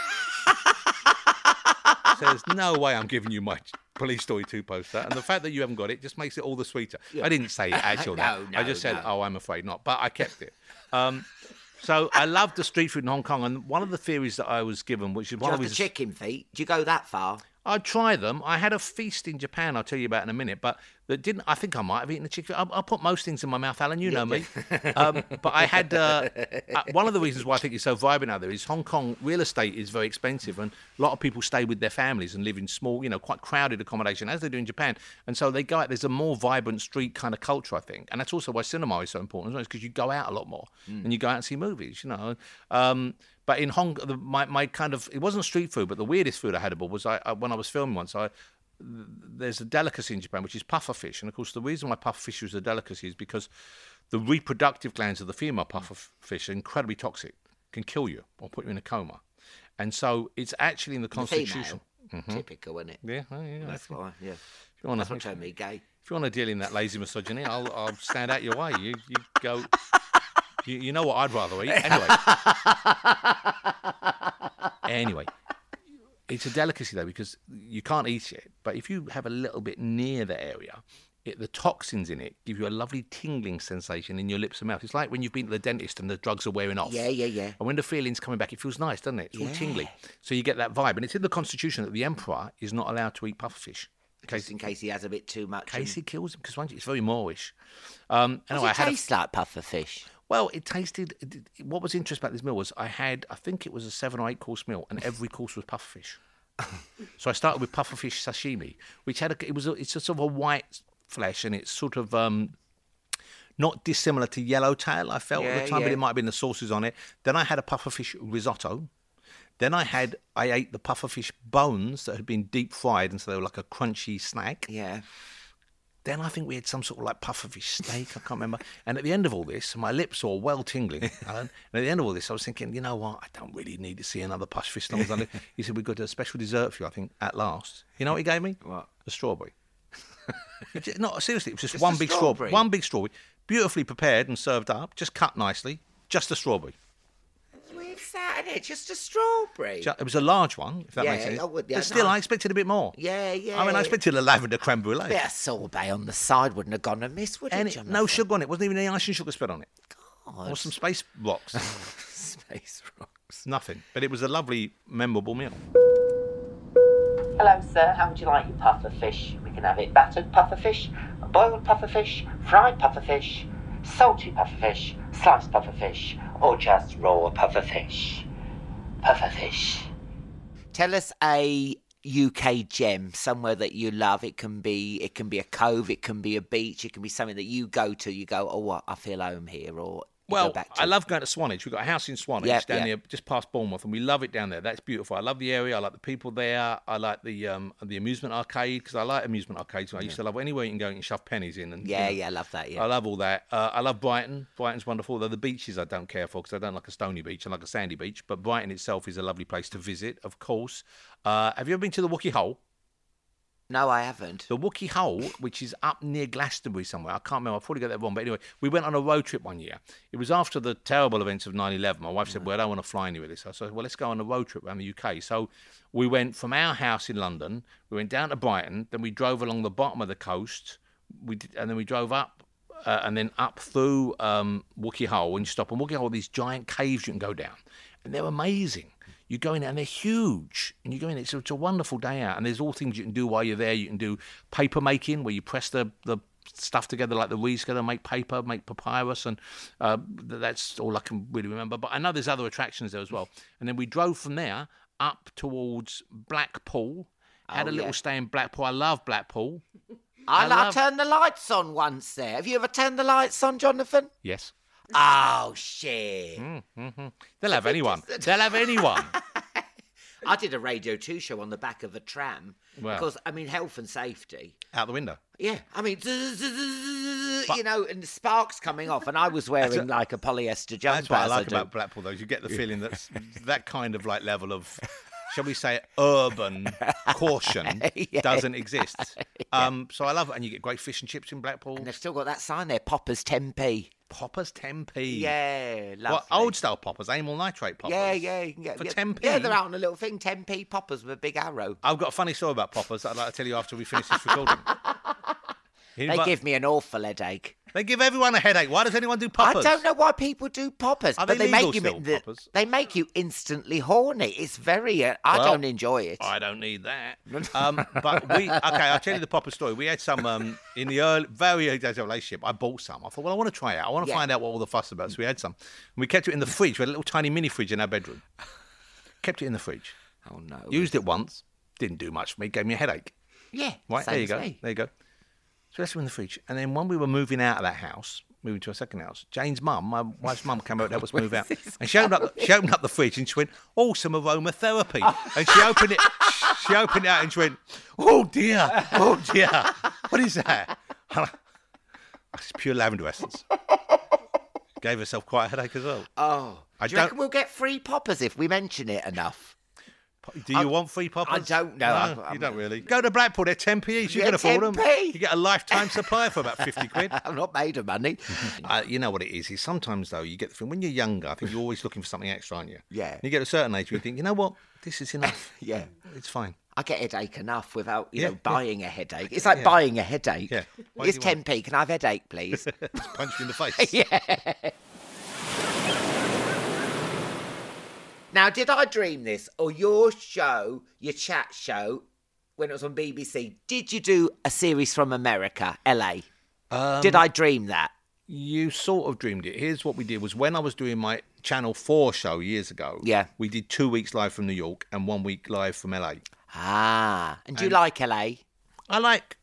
so there's no way I'm giving you my Police Story 2 poster. And the fact that you haven't got it just makes it all the sweeter. I didn't say <laughs> actual
No,
that. I just said,
no.
oh, I'm afraid not. But I kept it. Um, so I loved the street food in Hong Kong. And one of the theories that I was given, which is one of
the chicken feet? Do you go that far?
I'd try them. I had a feast in Japan. I'll tell you about in a minute, but that didn't. I think I might have eaten the chicken. I, I put most things in my mouth, Alan. You know me. um, but I had uh, <laughs> uh, one of the reasons why I think it's so vibrant out there is Hong Kong real estate is very expensive, and a lot of people stay with their families and live in small, you know, quite crowded accommodation as they do in Japan. And so they go out. There's a more vibrant street kind of culture, I think, and that's also why cinema is so important, as well, because you go out a lot more and you go out and see movies. You know. Um, but in Hong, the, my my kind of it wasn't street food, but the weirdest food I had about was I, I when I was filming once. I there's a delicacy in Japan which is puffer fish, and of course the reason why puffer fish is a delicacy is because the reproductive glands of the female hmm. puffer fish are incredibly toxic, can kill you or put you in a coma, and so it's actually in the
The
constitution.
female. Mm-hmm. Typical, isn't it?
Yeah, well, yeah.
That's why. Yeah.
if you want
That's what
to,
turned me gay.
if you want to deal in that lazy misogyny, I'll I'll stand out your way. You you go. You, you know what I'd rather eat <laughs> anyway. anyway, it's a delicacy though because you can't eat it. But if you have a little bit near the area, it, the toxins in it give you a lovely tingling sensation in your lips and mouth. It's like when you've been to the dentist and the drugs are wearing off.
Yeah, yeah, yeah.
And when the feeling's coming back, it feels nice, doesn't it? It's all
Yeah.
tingly. So you get that vibe. And it's in the constitution that the emperor is not allowed to eat pufferfish. In
Just
case,
in case he has a bit too much.
In case he kills him, because it's very moreish. Um,
Does
anyway, I
it
had a-
taste like puffer fish?
Well, it tasted. it- What was interesting about this meal was I had, I think it was a seven or eight course meal, and every course was pufferfish. <laughs> so I started with pufferfish sashimi, which had a, it was a, it's a sort of a white flesh, and it's sort of um, not dissimilar to yellowtail. I felt at the time, but it might have been the sauces on it. Then I had a pufferfish risotto. Then I had I ate the pufferfish bones that had been deep fried, and so they were like a crunchy snack.
Yeah.
Then I think we had some sort of like pufferfish steak. I can't remember. And at the end of all this, my lips were well tingling. <laughs> Alan. And at the end of all this, I was thinking, you know what? I don't really need to see another as long as <laughs> He said, we've got a special dessert for you, I think, at last. You know what he gave me?
What?
A strawberry. <laughs> no, seriously, it was just,
Just
one big
strawberry?
strawberry. One big strawberry. Beautifully prepared and served up, just cut nicely. Just a strawberry.
Where's that in it? Just a strawberry.
Ju- It was a large one, if that
Yeah,
makes sense.
I would- yeah,
but still,
no.
I expected a bit more.
Yeah, yeah.
I mean, I expected a lavender creme brulee.
bit of sorbet on the side wouldn't have gone amiss, would
And
it?
it, no sugar on it. Wasn't even any ice and sugar spread on it.
God.
Or some space rocks. <laughs>
space rocks.
Nothing. But it was a lovely, memorable meal.
Hello, sir. How would you like your puffer fish? We can have it battered puffer fish, boiled puffer fish, fried puffer fish, salty puffer fish, sliced puffer fish, or just raw puffer fish. Puffer fish.
Tell us a UK gem, somewhere that you love. It can be it can be a cove, it can be a beach, it can be something that you go to. You go, oh? I feel home here, or
Well,
go back to.
I love going to Swanage. We've got a house in Swanage
Yep,
down
yep.
there, just past Bournemouth, and we love it down there. That's beautiful. I love the area. I like the people there. I like the um, the amusement arcade because I like amusement arcades. I used to love anywhere you can go and shove pennies in. And you
Yeah,
know,
yeah, I love that. Yeah.
I love all that. Uh, I love Brighton. Brighton's wonderful. Though the beaches I don't care for because I don't like a stony beach. I like a sandy beach. But Brighton itself is a lovely place to visit, of course. Uh, have you ever been to the Wookey Hole?
No, I haven't.
The Wookey Hole, which is up near Glastonbury somewhere. I can't remember. I'll probably get that wrong. But anyway, we went on a road trip one year. It was after the terrible events of 9 11. My wife said, Well, I don't want to fly anywhere this. I said, Well, let's go on a road trip around the UK. So we went from our house in London, we went down to Brighton, then we drove along the bottom of the coast, we did, and then we drove up. Uh, and then up through um, Wookey Hole, and you stop on Wookey Hole, these giant caves you can go down, and they're amazing. You go in and they're huge, and you go in. It's, it's a wonderful day out, and there's all things you can do while you're there. You can do paper making, where you press the the stuff together like the reeds together, make paper, make papyrus, and uh, that's all I can really remember. But I know there's other attractions there as well. And then we drove from there up towards Blackpool. Had
Oh,
a little
yeah.
stay in Blackpool. I love Blackpool.
I,
I love-
turned the lights on once there. Have you ever turned the lights on, Jonathan?
Yes.
Oh shit! Hmm, hmm, hmm.
They'll have anyone. They'll have anyone.
I did a Radio Two show on the back of a tram
Wow.
because I mean health and safety.
Out the window.
Yeah, I mean, you know, and the sparks coming off, and I was wearing like a polyester jumper.
That's what I
as
like
do.
about Blackpool, though. is You get the feeling that <laughs> that kind of like level of, shall we say, urban <laughs> caution
Yeah.
doesn't exist. <laughs> Um, so I love it, and you get great fish and chips in Blackpool.
And they've still got that sign there, Poppers 10p.
Poppers 10p.
Yeah, lovely.
What old style poppers? Amyl nitrate poppers.
Yeah, yeah, you can get
For
yeah,
10p?
Yeah, they're out on a little thing, 10p poppers with a big arrow.
I've got a funny story about poppers that I'd like to tell you after we finish this recording. <laughs>
They give me an awful headache.
They give everyone a headache. Why does anyone do poppers?
I don't know why people do poppers,
Are
but
they
they, make you
still,
the-
poppers?
they make you instantly horny. It's very. Uh, I
Well,
don't enjoy it.
I don't need that. <laughs> Um, but we okay. I'll tell you the popper story. We had some um, in the early, very early days of our relationship. I bought some. I thought, well, I want to try it. I want to
Yeah.
find out what all the fuss about. So we had some. And we kept it in the fridge. We had a little tiny mini fridge in our bedroom. Kept it in the fridge.
oh no.
Used it once. Didn't do much for me. Gave me a headache.
yeah.
Right there you go.
me.
There you go. So that's in the fridge. And then when we were moving out of that house, moving to a second house, Jane's mum, my wife's mum, came out to help us <laughs> move out, and she opened up. The, she opened up the fridge and she went, "Oh, some aromatherapy." and she opened it. <laughs> She opened it out and she went, "Oh dear, oh dear, what is that?" <laughs> It's pure lavender essence. Gave herself quite a headache as well.
Oh.
I
do you reckon
don't-
we'll get free poppers if we mention it enough?
Do you want free poppers?
I don't know.
No,
I'm-
you don't really. Go to Blackpool. They're 10p each. You
Yeah,
can afford them.
10p.
You get a lifetime supply for about 50 <laughs> quid.
I'm not made of money. <laughs>
Uh, you know what it is? Is sometimes though you get the feeling when you're younger, I think you're always looking for something extra, aren't you?
Yeah.
You get a certain age, you think, you know what, this is enough. <laughs>
Yeah.
it's fine.
I get headache enough without, you
Yeah,
know,
yeah.
buying a headache. It's like buying a headache.
Yeah. Do
It's 10p. Can I have headache, please?
Punch you in the face.
Now, did I dream this? Or your show, your chat show, when it was on BBC, did you do a series from America, LA?
Um,
did I dream that?
You sort of dreamed it. Here's what we did: was when I was doing my Channel Four show years ago.
Yeah.
We did two weeks live from New York and one week live from LA.
Ah. And do you like LA?
I like.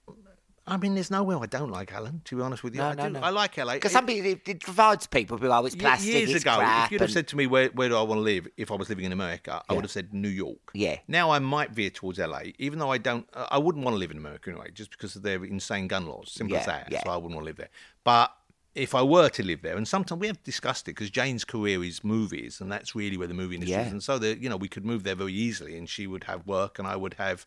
I mean, there's nowhere I don't like Alan. To be honest with you,
No,
I
no,
do.
no.
I like LA.
Because
It-
some people, it, it provides people who, oh, it's plastic,
years
it's
ago,
crap.
if you'd have
and-
said to me where, where do I want to live if I was living in America, I would have said New York.
Yeah.
Now I might veer towards LA, even though I don't. I wouldn't want to live in America anyway, just because of their insane gun laws. Simple as that.
yeah.
So I wouldn't want to live there. But if I were to live there, and sometimes we have discussed it because Jane's career is movies, and that's really where the movie industry is, and so that you know we could move there very easily, and she would have work, and I would have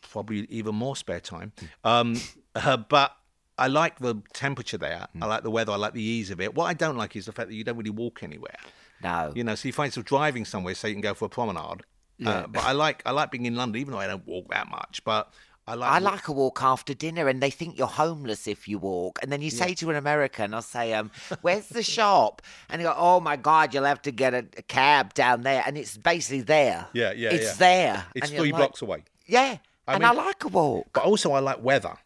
probably even more spare time. Um, <laughs> uh, but I like the temperature there. I like the weather. I like the ease of it. What I don't like is the fact that you don't really walk anywhere.
No.
You know, so you find yourself driving somewhere so you can go for a promenade. Uh, but I like I like being in London, even though I don't walk that much. But I like
I like a walk after dinner, and they think you're homeless if you walk. And then you say to an American, I'll say, um, "Where's the shop?" And you go, "Oh my God, you'll have to get a, a cab down there." And it's basically there.
Yeah, yeah,
It's
yeah.
there.
It's
And
three
like-
blocks away.
Yeah,
I
and
mean-
I like a walk.
But also, I like weather.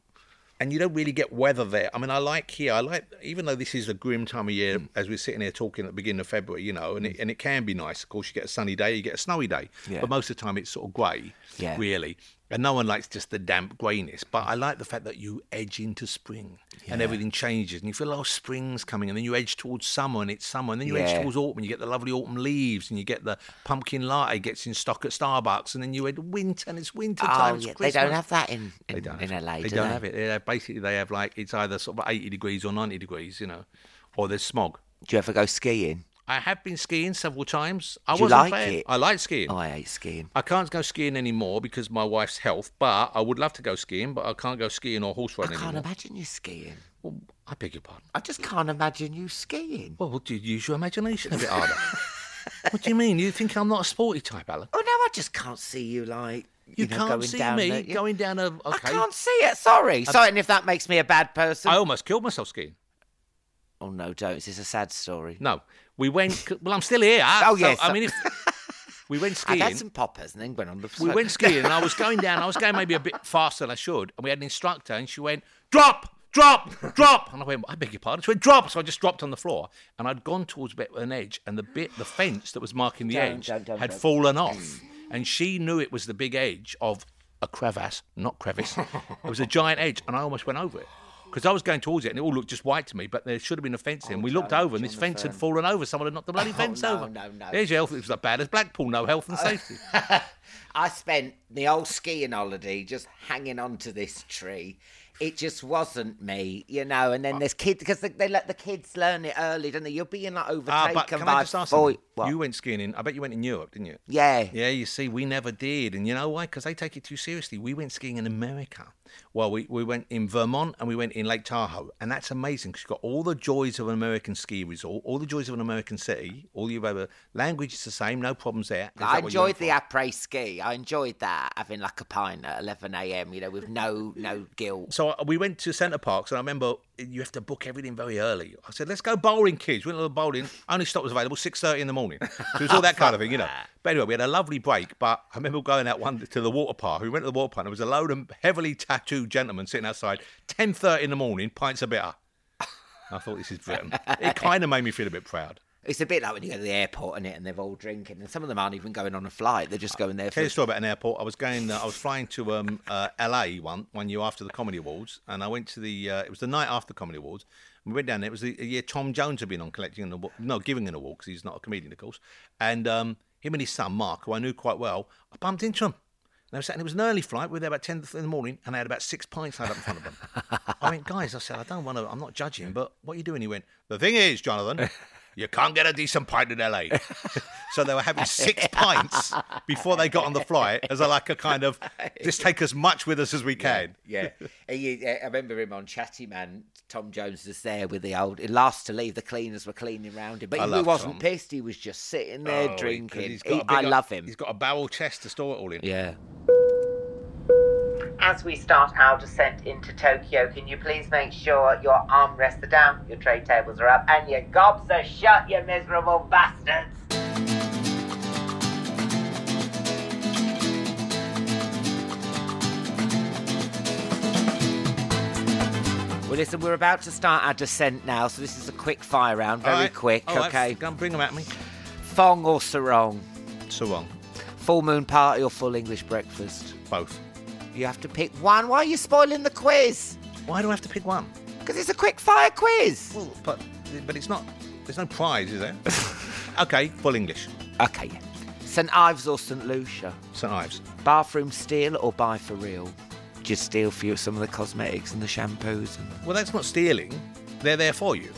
And you don't really get weather there. I mean, I like here. I like, even though this is a grim time of year, as we're sitting here talking at the beginning of February, you know, and it, and it can be nice. Of course, you get a sunny day, you get a snowy day.
Yeah.
But most of the time, it's sort of grey,
Yeah.
really. And no one likes just the damp greyness. But I like the fact that you edge into spring and everything changes. And you feel, oh, spring's coming. And then you edge towards summer and it's summer. And then you edge towards autumn and you get the lovely autumn leaves and you get the pumpkin latte gets in stock at Starbucks. And then you had winter and it's winter
Oh
time. it's
yeah, they don't have that in in,
They don't
in LA.
They
do
don't
they?
have it. They have, basically, they have like it's either sort of 80 degrees or 90 degrees, you know, or there's smog.
Do you ever go skiing?
I have been skiing several times. I wasn't
like it?
I like skiing.
Oh, I hate skiing.
I can't go skiing anymore because of my wife's health, but I would love to go skiing, but I can't go skiing or horse
running.
Anymore.
I can't
anymore.
imagine you skiing.
Well, I beg your pardon.
I just can't imagine you skiing.
Well, do you use your imagination a bit harder? <laughs> what do you mean? You think I'm not a sporty type, Alan?
Oh no, I just can't see you like
You,
you, know,
can't see me
the-
going down a. Okay.
I can't see it. Sorry, sorry. And if that makes me a bad person,
I almost killed myself skiing.
Oh no, don't. This is a sad story.
No, we went. Well, I'm still here.
Oh,
so,
yes.
I mean, if we went <laughs> skiing.
I've had some poppers and then went on the.
we went skiing and I was going down. I was going maybe a bit faster than I should. And we had an instructor and she went, drop, drop, drop. And I went, I beg your pardon. She went, drop. So I just dropped on the floor and I'd gone towards a bit of an edge and the bit, the fence that was marking the
Don't,
edge
don't, don't,
had fallen off. And she knew it was the big edge of a crevasse, not crevice. it was a giant edge and I almost went over it. Because I was going towards it and it all looked just white to me, but there should have been a fence here and We looked over and this fence had fallen over. Someone had knocked the bloody <laughs> fence
no,
over.
no, no.
There's your health. It was as bad as Blackpool. No health and safety. <laughs>
I spent the old skiing holiday just hanging onto this tree. It just wasn't me, you know. And then there's kids because they, they let the kids learn it early, don't they? You're being like
Ah,
overtaken
but can
by
I just ask
boy.
You went skiing in. I bet you went in Europe, didn't you?
Yeah.
Yeah, you see, we never did. And you know why? Because they take it too seriously. We went skiing in America. Well, we, we went in Vermont and we went in Lake Tahoe. And that's amazing because you've got all the joys of an American ski resort, all the joys of an American city, all you've ever. language is the same, no problems there.
I
that what you went
enjoyed the après ski. I enjoyed that having like a pint at 11 a.m. You know, with no no guilt.
So uh, we went to Center Parcs, and I remember you have to book everything very early. I said, "Let's go bowling, kids." We went to the bowling. Only stop was available six thirty in the morning. So it was all that kind of thing, you know. <laughs> But anyway, we had a lovely break. But I remember going out one to the water park. We went to the water park. and There was a load of heavily tattooed gentlemen sitting outside. Ten thirty in the morning, pints of bitter. I thought this is Britain. It kind of made me feel a bit proud.
It's a bit like when you go to the airport and it, and they're all drinking, and some of them aren't even going on a flight. They're just going there
Tell you a story about an airport. I was going. Uh, I was flying to um, uh, LA one one year after the Comedy Awards, and I went to the. Uh, it was the night after the Comedy Awards. We went down there. It was the year Tom Jones had been on collecting an award, no, giving an award because he's not a comedian, of course. And um, him and his son Mark, who I knew quite well, I bumped into him. And I was sat, and it was an early flight. We were there about ten in the morning, and they had about six pints laid up in front of them. I went, guys, I said, I don't want to. I'm not judging, but what are you doing? He went, the thing is, Jonathan. You can't get a decent pint in LA. so they were having six <laughs> pints before they got on the flight as a, like a kind of, just take as much with us as we can.
Yeah, He- I remember him on Chatty Man. Tom Jones was there with the old. Last to leave, the cleaners were cleaning around him, but
I
he wasn't
Tom.
pissed. He was just sitting there
Oh, he-
drinking. He-
big
I love him.
He's got a barrel chest to store it all in.
Yeah.
As we start our descent into Tokyo, can you please make sure your armrests are down, your tray tables are up, and your gobs are shut, you miserable bastards?
Well, listen, we're about to start our descent now, so this is a quick fire round, very
All right,
quick.
all right,
okay.
Go and bring them at me.
Fong or sarong?
Sarong.
Full moon party or full English breakfast?
Both.
You have to pick one. Why are you spoiling the quiz?
Why do I have to pick one?
Because it's a quick fire quiz.
Well, but, but it's not, there's no prize, is there? <laughs> okay, full English.
Okay, yeah. St Ives or St Lucia?
St Ives.
Bathroom steal or buy for real? Just steal for you some of the cosmetics and the shampoos and
Well, that's not stealing. They're there for you.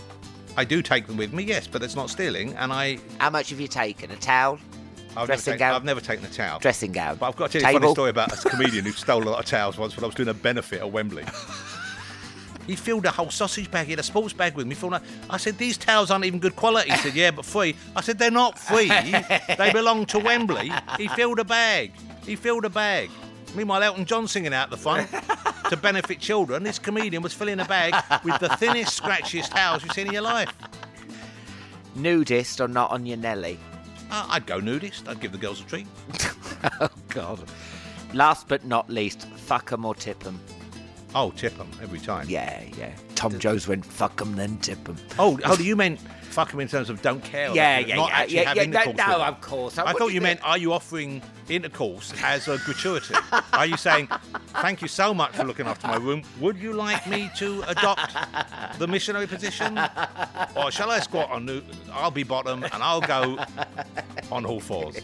I do take them with me, yes, but that's not stealing. And I,
How much have you taken? A towel?
I've, never,
Dressing
taken,
gown?
I've never taken a towel.
Dressing gown?
But I've got to tell you a funny
Table?
story about a <laughs> comedian who stole a lot of towels once when I was doing a benefit at Wembley. He filled a whole sausage bag. He had a sports bag with me. Filled a- I said, These towels aren't even good quality. He said, Yeah, but free. I said, They're not free. <laughs> They belong to Wembley. He filled a bag. He filled a bag. Meanwhile, Elton John singing out the front to benefit children. This comedian was filling a bag with the thinnest, scratchiest towels you've seen in your life.
Nudist or not on your Nelly?
Uh, I'd go nudist. I'd give the girls a treat. <laughs>
Oh, God. Last but not least, fuck 'em or tip 'em.
Oh, tip them every time.
Yeah, yeah. Tom Jones went fuck 'em then tip 'em.
Oh, oh, you meant fuck him in terms of don't care.
Yeah, yeah,
not
yeah,
actually
yeah,
have
yeah,
intercourse
no, no,
them.
of course.
I
What
thought you
you
meant, are you offering intercourse as a gratuity? <laughs> are you saying, thank you so much for looking after my room. Would you like me to adopt the missionary position? Or shall I squat on, the- I'll be bottom and I'll go on all fours?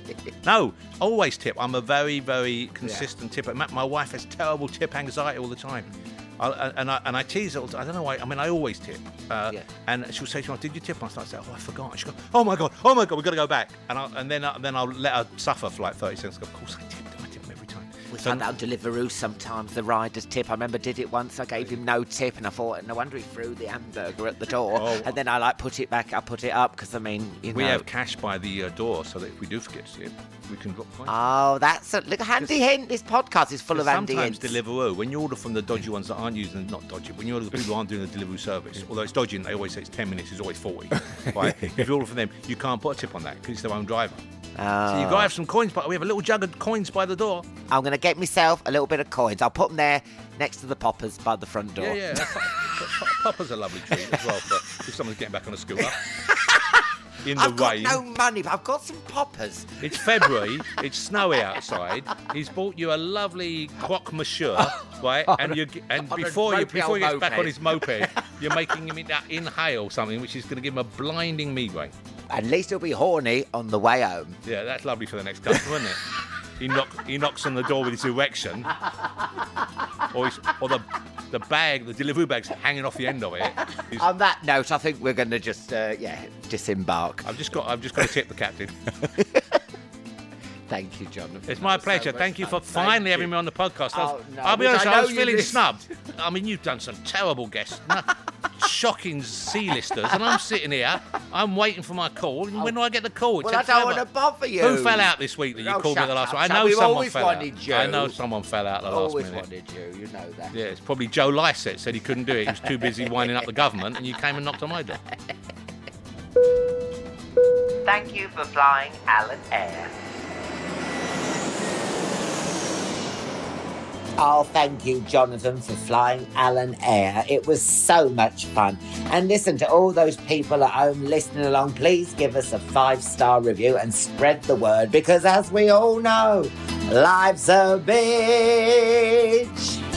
No, always tip. I'm a very, very consistent tipper. Ma- My wife has terrible tip anxiety all the time. I, and I and I tease her. all the time. I don't know why. I mean, I always tip. Uh,
Yeah.
And she'll say to me, "Did you tip?" And I start saying, "Oh, I forgot." And she'll go, "Oh my god! Oh my god! We've got to go back." And I, and then I, then I'll let her suffer for like thirty seconds. Go, of course I tipped
We
So-
find that on Deliveroo sometimes, the rider's tip. I remember did it once, I gave him no tip and I thought, no wonder he threw the hamburger at the door. <laughs>
Oh.
And then I like put it back, I put it up because I mean, you know
we
know.
have cash by the uh, door, so that if we do forget to tip, we can drop points.
Oh, that's a look a handy hint. This podcast is full of handy
Sometimes
hints.
Deliveroo, when you order from the dodgy ones that aren't using, not dodgy, when you order the people who aren't doing the delivery service, <laughs> although it's dodgy and they always say it's 10 minutes, it's always 40. Right? <laughs> if you order from them, you can't put a tip on that because it's their own driver. So
Oh.
you've got to have some coins, but we have a little jug of coins by the door.
I'm going to get myself a little bit of coins. I'll put them there next to the poppers by the front door.
Yeah, yeah. that's- <laughs> Popper's a lovely treat as well for if someone's getting back on a scooter. <laughs> In the
I've got
rain.
no money, but I've got some poppers.
It's February. <laughs> it's snowy outside. He's bought you a lovely croque monsieur, <laughs> right? and you and before you before he gets back on his moped, <laughs> you're making him inhale something which is going to give him a blinding migraine.
At least he'll be horny on the way home.
Yeah, that's lovely for the next customer, isn't it? He, knock, he knocks on the door with his erection, or, he's, or the the bag, the delivery bag's hanging off the end of it. Is-
On that note, I think we're going to just, uh, yeah, disembark.
I've just got, I've just got to tip the captain. <laughs>
Thank you, Jonathan.
It's my
That was so
pleasure. Thank you for
fun. Thank
finally
you.
having me on the podcast. I was-
Oh, no,
I'll be honest,
I
I, was feeling
missed.
snubbed. I mean, you've done some terrible guests, no- <laughs> shocking C-listers, and I'm sitting here, I'm waiting for my call. And when do I get the call? It
Well, I don't want to bother you.
Who fell out this week that you
Oh,
called me the last
up,
one? I know.
We've
someone
always
fell out.
you.
I know someone fell out at the last minute.
Always
minute.
wanted you, you know that.
Yeah, it's probably Joe Lycett said he couldn't do it. He was too busy winding up the government, and you came and knocked on my door.
Thank you for flying Alan Air.
Oh, thank you, Jonathan, for flying Alan Air. It was so much fun. And listen to all those people at home listening along. Please give us a five star review and spread the word because, as we all know, life's a bitch.